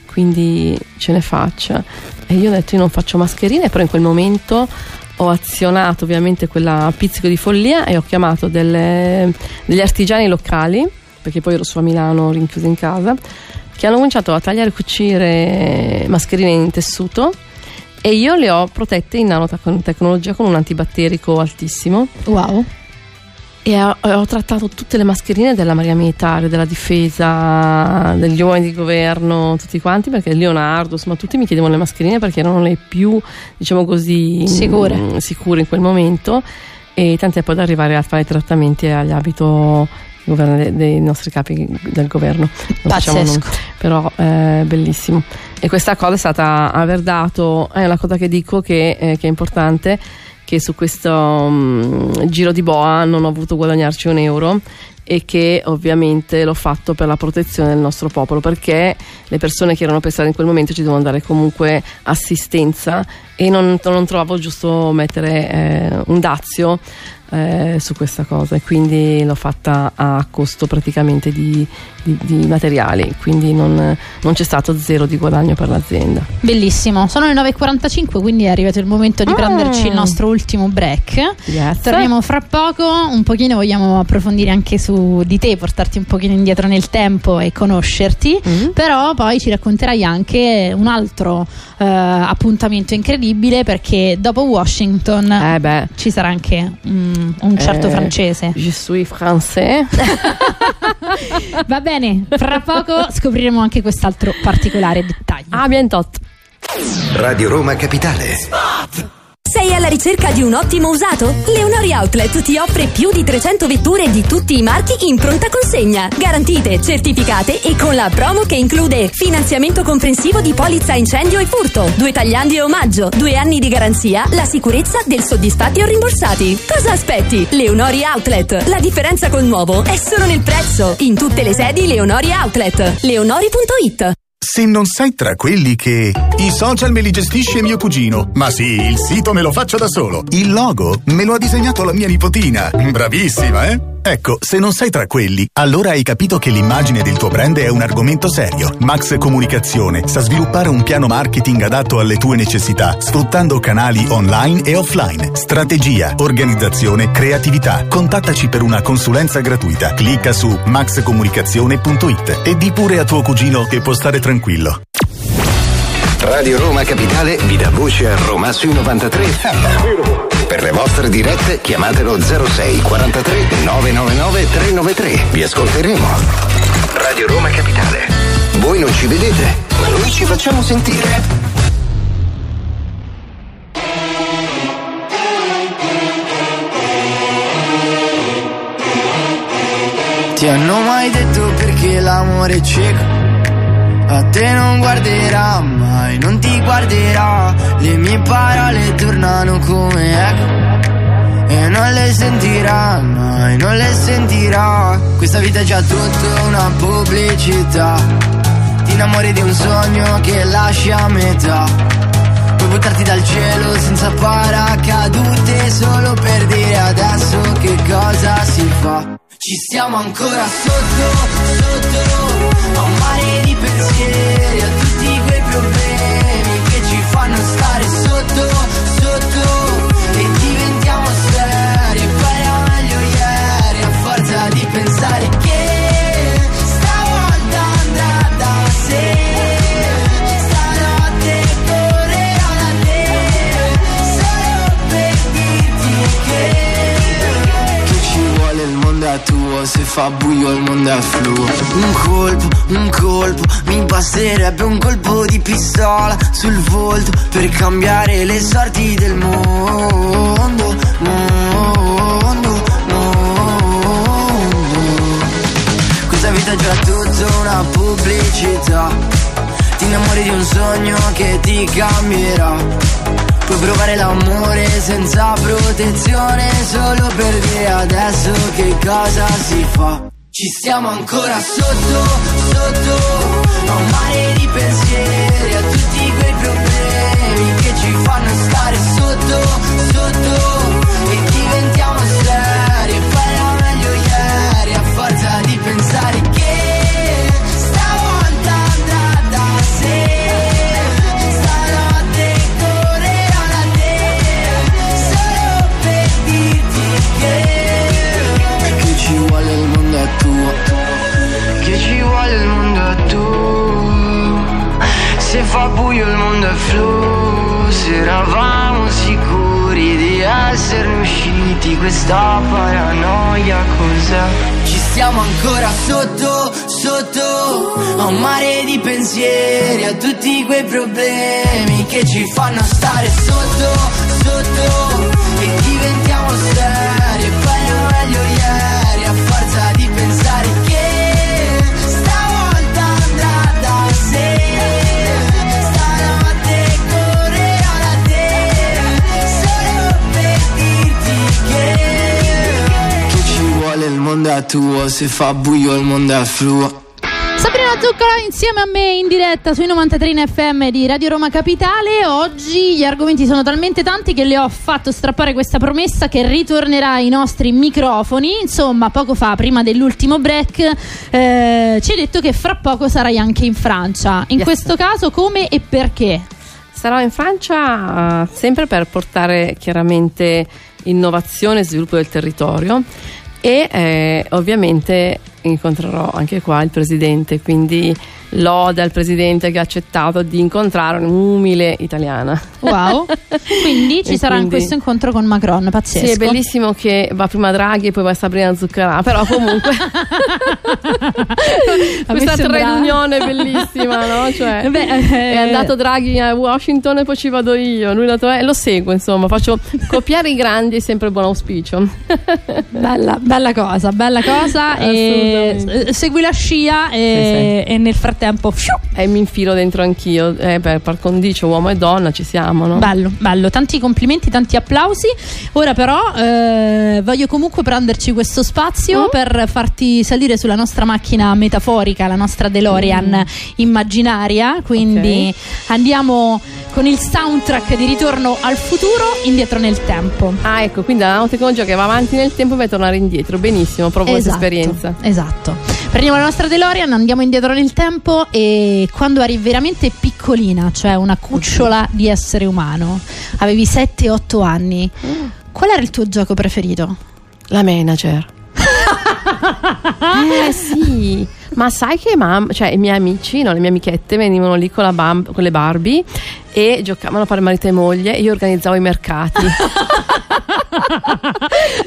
quindi ce ne faccia. E io ho detto io non faccio mascherine, però in quel momento ho azionato ovviamente quella pizzico di follia e ho chiamato delle- degli artigiani locali, perché poi ero su a Milano rinchiusa in casa, che hanno cominciato a tagliare e cucire mascherine in tessuto e io le ho protette in nanotecnologia con un antibatterico altissimo. Wow. E ho, ho trattato tutte le mascherine della Marina Militare, della difesa, degli uomini di governo, tutti quanti, perché Leonardo, insomma, tutti mi chiedevano le mascherine perché erano le più, diciamo così, Sicure. mm, sicure in quel momento. E tant'è poi da arrivare a fare i trattamenti agli abito dei, nostri capi del governo. Facciamo Pazzesco. Però è bellissimo. E questa cosa è stata aver dato, è una cosa che dico che, eh, che è importante, che su questo mm, giro di boa non ho voluto guadagnarci un euro e che ovviamente l'ho fatto per la protezione del nostro popolo perché le persone che erano pesate in quel momento ci devono dare comunque assistenza e non, non trovavo giusto mettere eh, un dazio eh, su questa cosa e quindi l'ho fatta a costo praticamente di, di- di materiali quindi non, non c'è stato zero di guadagno per l'azienda Bellissimo, sono le 9.45 quindi è arrivato il momento di Mm. prenderci il nostro ultimo break. Yes. Torniamo fra poco, un pochino vogliamo approfondire anche su di te, portarti un pochino indietro nel tempo e conoscerti, Mm-hmm. però poi ci racconterai anche un altro eh, appuntamento incredibile perché dopo Washington ci sarà anche mm, un certo Eh, francese. Je suis français [LAUGHS] Va bene, fra poco scopriremo anche quest'altro particolare dettaglio. Ah, bien tot. Radio Roma Capitale. Sei alla ricerca di un ottimo usato? Leonori Outlet ti offre più di 300 vetture di tutti i marchi in pronta consegna, garantite, certificate e con la promo che include finanziamento comprensivo di polizza incendio e furto, due tagliandi e omaggio, due anni di garanzia, la sicurezza del soddisfatti o rimborsati. Cosa aspetti? Leonori Outlet. La differenza col nuovo è solo nel prezzo. In tutte le sedi Leonori Outlet. Leonori.it se non sei tra quelli che i social me li gestisce mio cugino, ma sì, il sito me lo faccio da solo, il logo me lo ha disegnato la mia nipotina, bravissima, eh? Ecco, se non sei tra quelli, allora hai capito che l'immagine del tuo brand è un argomento serio. Max Comunicazione sa sviluppare un piano marketing adatto alle tue necessità, sfruttando canali online e offline. Strategia, organizzazione, creatività. Contattaci per una consulenza gratuita. Clicca su maxcomunicazione.it e di pure a tuo cugino che può stare tranquillo. Radio Roma Capitale vi dà voce a Roma sui 93. Per le vostre dirette chiamatelo 06 43 999 393. Vi ascolteremo. Radio Roma Capitale. Voi non ci vedete, ma noi ci facciamo sentire. Ti hanno mai detto perché l'amore è cieco? A te non guarderà mai, non ti guarderà. Le mie parole tornano come eco. E non le sentirà mai, non le sentirà. Questa vita è già tutta una pubblicità. Ti innamori di un sogno che lasci a metà. Puoi buttarti dal cielo senza paracadute solo per dire adesso che cosa si fa. Ci stiamo ancora sotto, sotto, a un mare di pensieri, Se fa buio il mondo è fluo. Un colpo, un colpo Mi basterebbe un colpo di pistola Sul volto Per cambiare le sorti del mondo Mondo, mondo. Questa vita è già tutta una pubblicità. Ti innamori di un sogno che ti cambierà Puoi provare l'amore senza protezione Solo per dire adesso che cosa si fa. Ci stiamo ancora sotto, sotto A un mare di pensieri A tutti quei problemi Che ci fanno stare sotto, sotto fa buio il mondo è flu Se eravamo sicuri di esserne usciti Questa paranoia cos'è? Ci stiamo ancora sotto, sotto A un mare di pensieri A tutti quei problemi Che ci fanno stare sotto, sotto E diventiamo seri mondo è tuo Se fa buio il mondo è fluo Sabrina Zuccola insieme a me in diretta sui 93 FM di Radio Roma Capitale. Oggi gli argomenti sono talmente tanti che le ho fatto strappare questa promessa che ritornerà ai nostri microfoni. Insomma, poco fa, prima dell'ultimo break, eh, ci hai detto che fra poco sarai anche in Francia. In Yes. questo caso come e perché? Sarò in Francia eh, sempre per portare chiaramente innovazione e sviluppo del territorio e eh, ovviamente incontrerò anche qua il presidente, quindi lode al presidente che ha accettato di incontrare un'umile italiana. Wow. [LAUGHS] Quindi ci sarà quindi- questo incontro con Macron, pazzesco. Sì, è bellissimo che va prima Draghi e poi va Sabrina Zuccherà, però comunque [LAUGHS] [LAUGHS] questa sembra- riunione è bellissima, no? Cioè, Beh, eh, è andato Draghi a Washington e poi ci vado io, lui è andato, eh, lo seguo, insomma, faccio copiare i grandi è sempre buon auspicio. Bella, bella cosa, bella cosa. e eh, segui la scia e, e nel frattempo. Fiu, E mi infilo dentro anch'io, eh, beh, par condicio uomo e donna ci siamo, no? Bello, bello, tanti complimenti, tanti applausi. Ora però eh, voglio comunque prenderci questo spazio Mm? per farti salire sulla nostra macchina metaforica la nostra DeLorean immaginaria. Quindi andiamo con il soundtrack di Ritorno al futuro indietro nel tempo. Ah, ecco, quindi la nanotecnologia che va avanti nel tempo per tornare indietro. Benissimo, provo questa Esatto, esperienza. Esatto. Prendiamo la nostra DeLorean, andiamo indietro nel tempo e quando eri veramente piccolina, cioè una cucciola di essere umano, avevi 7-8 anni, qual era il tuo gioco preferito? La manager. [LAUGHS] eh sì, ma sai che mam- cioè, i miei amici, no, le mie amichette venivano lì con, bam- con le Barbie e giocavano a fare marito e moglie e io organizzavo i mercati. [LAUGHS]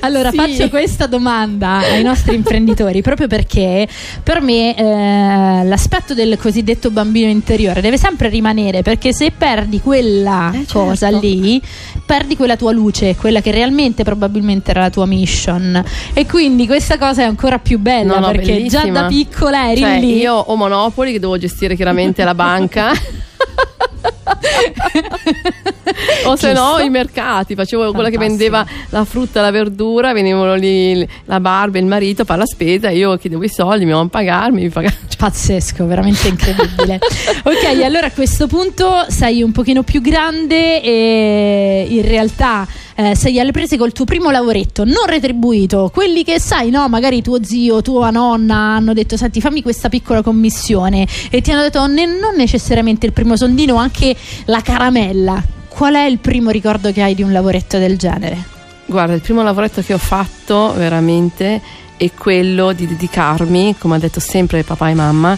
Allora Sì. faccio questa domanda ai nostri imprenditori proprio perché per me eh, l'aspetto del cosiddetto bambino interiore deve sempre rimanere perché se perdi quella cosa lì perdi quella tua luce, quella che realmente probabilmente era la tua mission e quindi questa cosa è ancora più bella No, no, perché già bellissima. da piccola eri Cioè, lì. Io ho Monopoli che devo gestire chiaramente la banca. [LAUGHS] o se no i mercati, facevo quella che Fantastico. vendeva la frutta e la verdura, venivano lì la barba e il marito a fare la spesa, io chiedevo i soldi, mi dovevano pagarmi, mi pagavano. Pazzesco, veramente incredibile. [LAUGHS] ok, allora a questo punto sei un pochino più grande e in realtà eh, sei alle prese col tuo primo lavoretto non retribuito, quelli che sai, no, magari tuo zio, tua nonna hanno detto "Senti, fammi questa piccola commissione" e ti hanno detto "Ne- non necessariamente il primo sondino, anche la caramella". Qual è il primo ricordo che hai di un lavoretto del genere? Guarda, il primo lavoretto che ho fatto veramente è quello di dedicarmi, come ha detto sempre papà e mamma,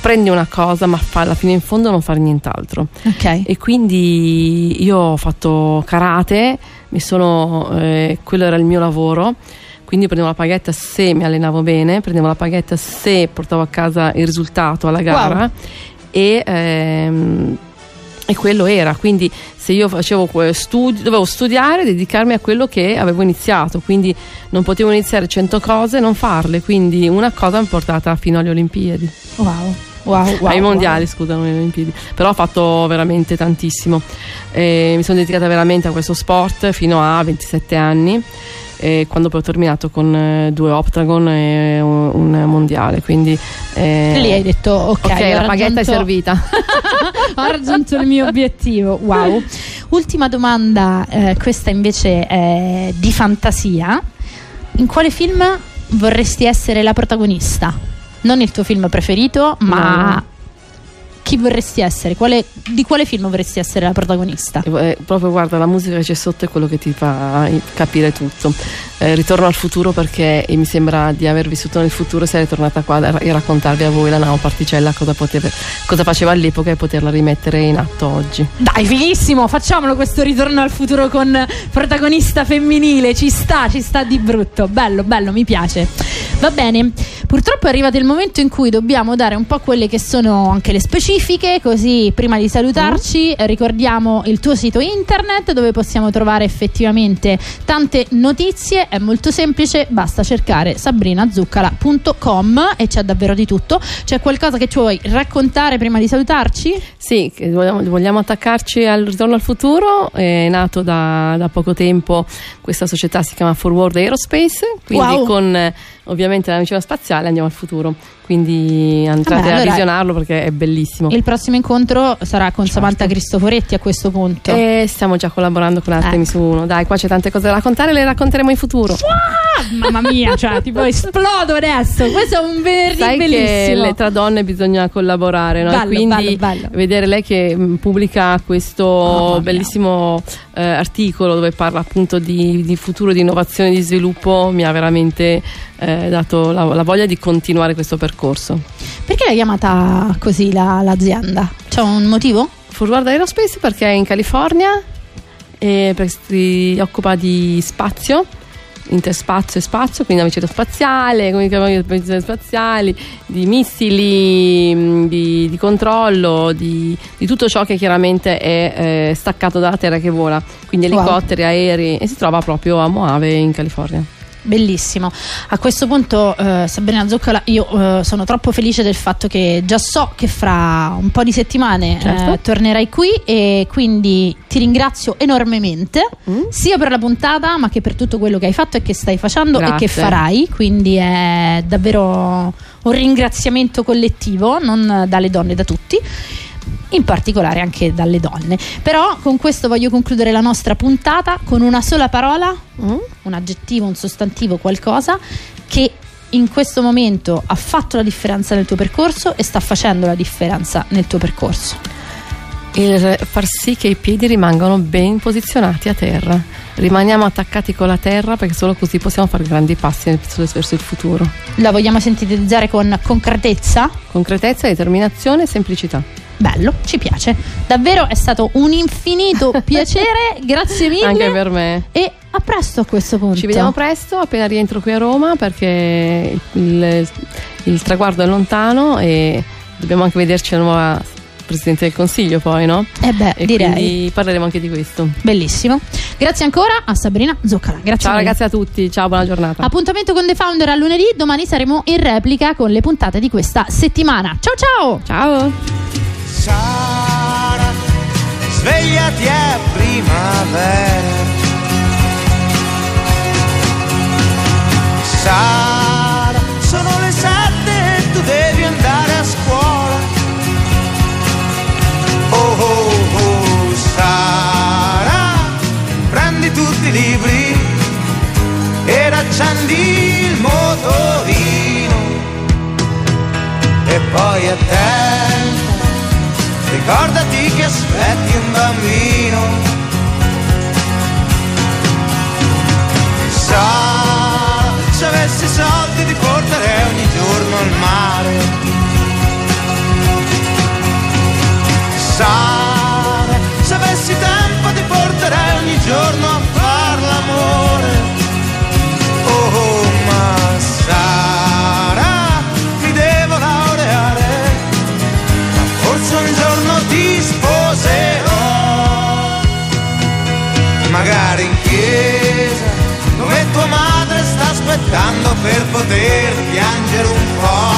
prendi una cosa ma falla fino in fondo non fare nient'altro. Ok. E quindi io ho fatto karate, mi sono, eh, quello era il mio lavoro. Quindi prendevo la paghetta se mi allenavo bene, prendevo la paghetta se portavo a casa il risultato alla gara Wow. e, ehm, e quello era. Quindi se io facevo studi- dovevo studiare e dedicarmi a quello che avevo iniziato. Quindi non potevo iniziare 100 cose e non farle. Quindi una cosa mi ha portata fino alle Olimpiadi. Wow. Wow, wow, ai wow. mondiali, scusa, non alle Olimpiadi. Però ho fatto veramente tantissimo. Eh, mi sono dedicata veramente a questo sport fino a 27 anni. Eh, quando poi ho terminato con eh, due Optagon e un, un mondiale, quindi eh, E lì hai detto ok, ok, ho la paghetta è servita. [LAUGHS] ho raggiunto il mio obiettivo. Wow. Ultima domanda, eh, questa invece è di fantasia. In quale film vorresti essere la protagonista? Non il tuo film preferito, ma No. Chi vorresti essere? Quale- di quale film vorresti essere la protagonista? Eh, proprio guarda, la musica che c'è sotto è quello che ti fa capire tutto. Eh, ritorno al futuro perché mi sembra di aver vissuto nel futuro, sarei tornata qua a- e raccontarvi a voi la nano particella cosa, poteva- cosa faceva all'epoca e poterla rimettere in atto oggi. Dai, finissimo, facciamolo questo ritorno al futuro con protagonista femminile, ci sta, ci sta di brutto, bello, bello, mi piace. Va bene, purtroppo è arrivato il momento in cui dobbiamo dare un po' quelle che sono anche le specifiche, così prima di salutarci eh, ricordiamo il tuo sito internet dove possiamo trovare effettivamente tante notizie, è molto semplice, basta cercare sabrinazuccala.com e c'è davvero di tutto. C'è qualcosa che ci vuoi raccontare prima di salutarci? Sì, vogliamo, vogliamo attaccarci al ritorno al futuro. È nato da, da poco tempo questa società, si chiama Forward Aerospace. Quindi Wow. con ovviamente la navicella spaziale andiamo al futuro. Quindi andate Vabbè, a allora- visionarlo perché è bellissimo. Il prossimo incontro sarà con Certo. Samantha Cristoforetti a questo punto. E stiamo già collaborando con Artemis 1. Dai, qua c'è tante cose da raccontare, le racconteremo in futuro. Ah, mamma mia, cioè, [LAUGHS] tipo esplodo adesso. Questo è un venerdì Sai bellissimo. le- tra donne bisogna collaborare, no? Bello, quindi bello, bello. vedere lei che mh, pubblica questo mia. bellissimo eh, articolo dove parla appunto di, di futuro, di innovazione, di sviluppo, mi ha veramente eh, dato la, la voglia di continuare questo percorso. Perché l'hai chiamata così la- l'azienda? C'è un motivo? Forward Aerospace perché è in California e si occupa di spazio interspazio e spazio, quindi navicella spaziale, comunicazioni spaziali, di missili, mh, di, di controllo, di, di tutto ciò che chiaramente è eh, staccato dalla terra che vola, quindi Wow. elicotteri, aerei e si trova proprio a Moave in California. Bellissimo. A questo punto, eh, Sabrina Zuccala, io eh, sono troppo felice del fatto che già so che fra un po' di settimane Certo. eh, tornerai qui e quindi ti ringrazio enormemente Mm. sia per la puntata ma che per tutto quello che hai fatto e che stai facendo e che Grazie. farai. Quindi è davvero un ringraziamento collettivo, non dalle donne, da tutti in particolare anche dalle donne. Però con questo voglio concludere la nostra puntata con una sola parola, un aggettivo, un sostantivo, qualcosa che in questo momento ha fatto la differenza nel tuo percorso e sta facendo la differenza nel tuo percorso. Il far sì che i piedi rimangano ben posizionati a terra. Rimaniamo attaccati con la terra perché solo così possiamo fare grandi passi verso il futuro. La vogliamo sintetizzare con concretezza? Concretezza, determinazione e semplicità. Bello, ci piace. Davvero è stato un infinito [LAUGHS] piacere, grazie mille. Anche per me. E a presto a questo punto. Ci vediamo presto, appena rientro qui a Roma perché il, il traguardo è lontano e dobbiamo anche vederci la nuova Presidente del Consiglio poi, no? Eh beh, e direi. Quindi parleremo anche di questo. Bellissimo. Grazie ancora a Sabrina Zuccala. Grazie Ciao ragazzi a tutti, ciao, buona giornata. Appuntamento con The Founder a lunedì, domani saremo in replica con le puntate di questa settimana. Ciao ciao! Ciao! Sara, svegliati è primavera. Sara, sono le sette e tu devi andare a scuola. Oh oh oh, Sara, prendi tutti i libri ed accendi il motorino. E poi attento Ricordati che aspetti un bambino. Sa, se avessi soldi ti porterei ogni giorno al mare. Sa, se avessi tempo ti porterei ogni giorno aspettando per poter piangere un po'.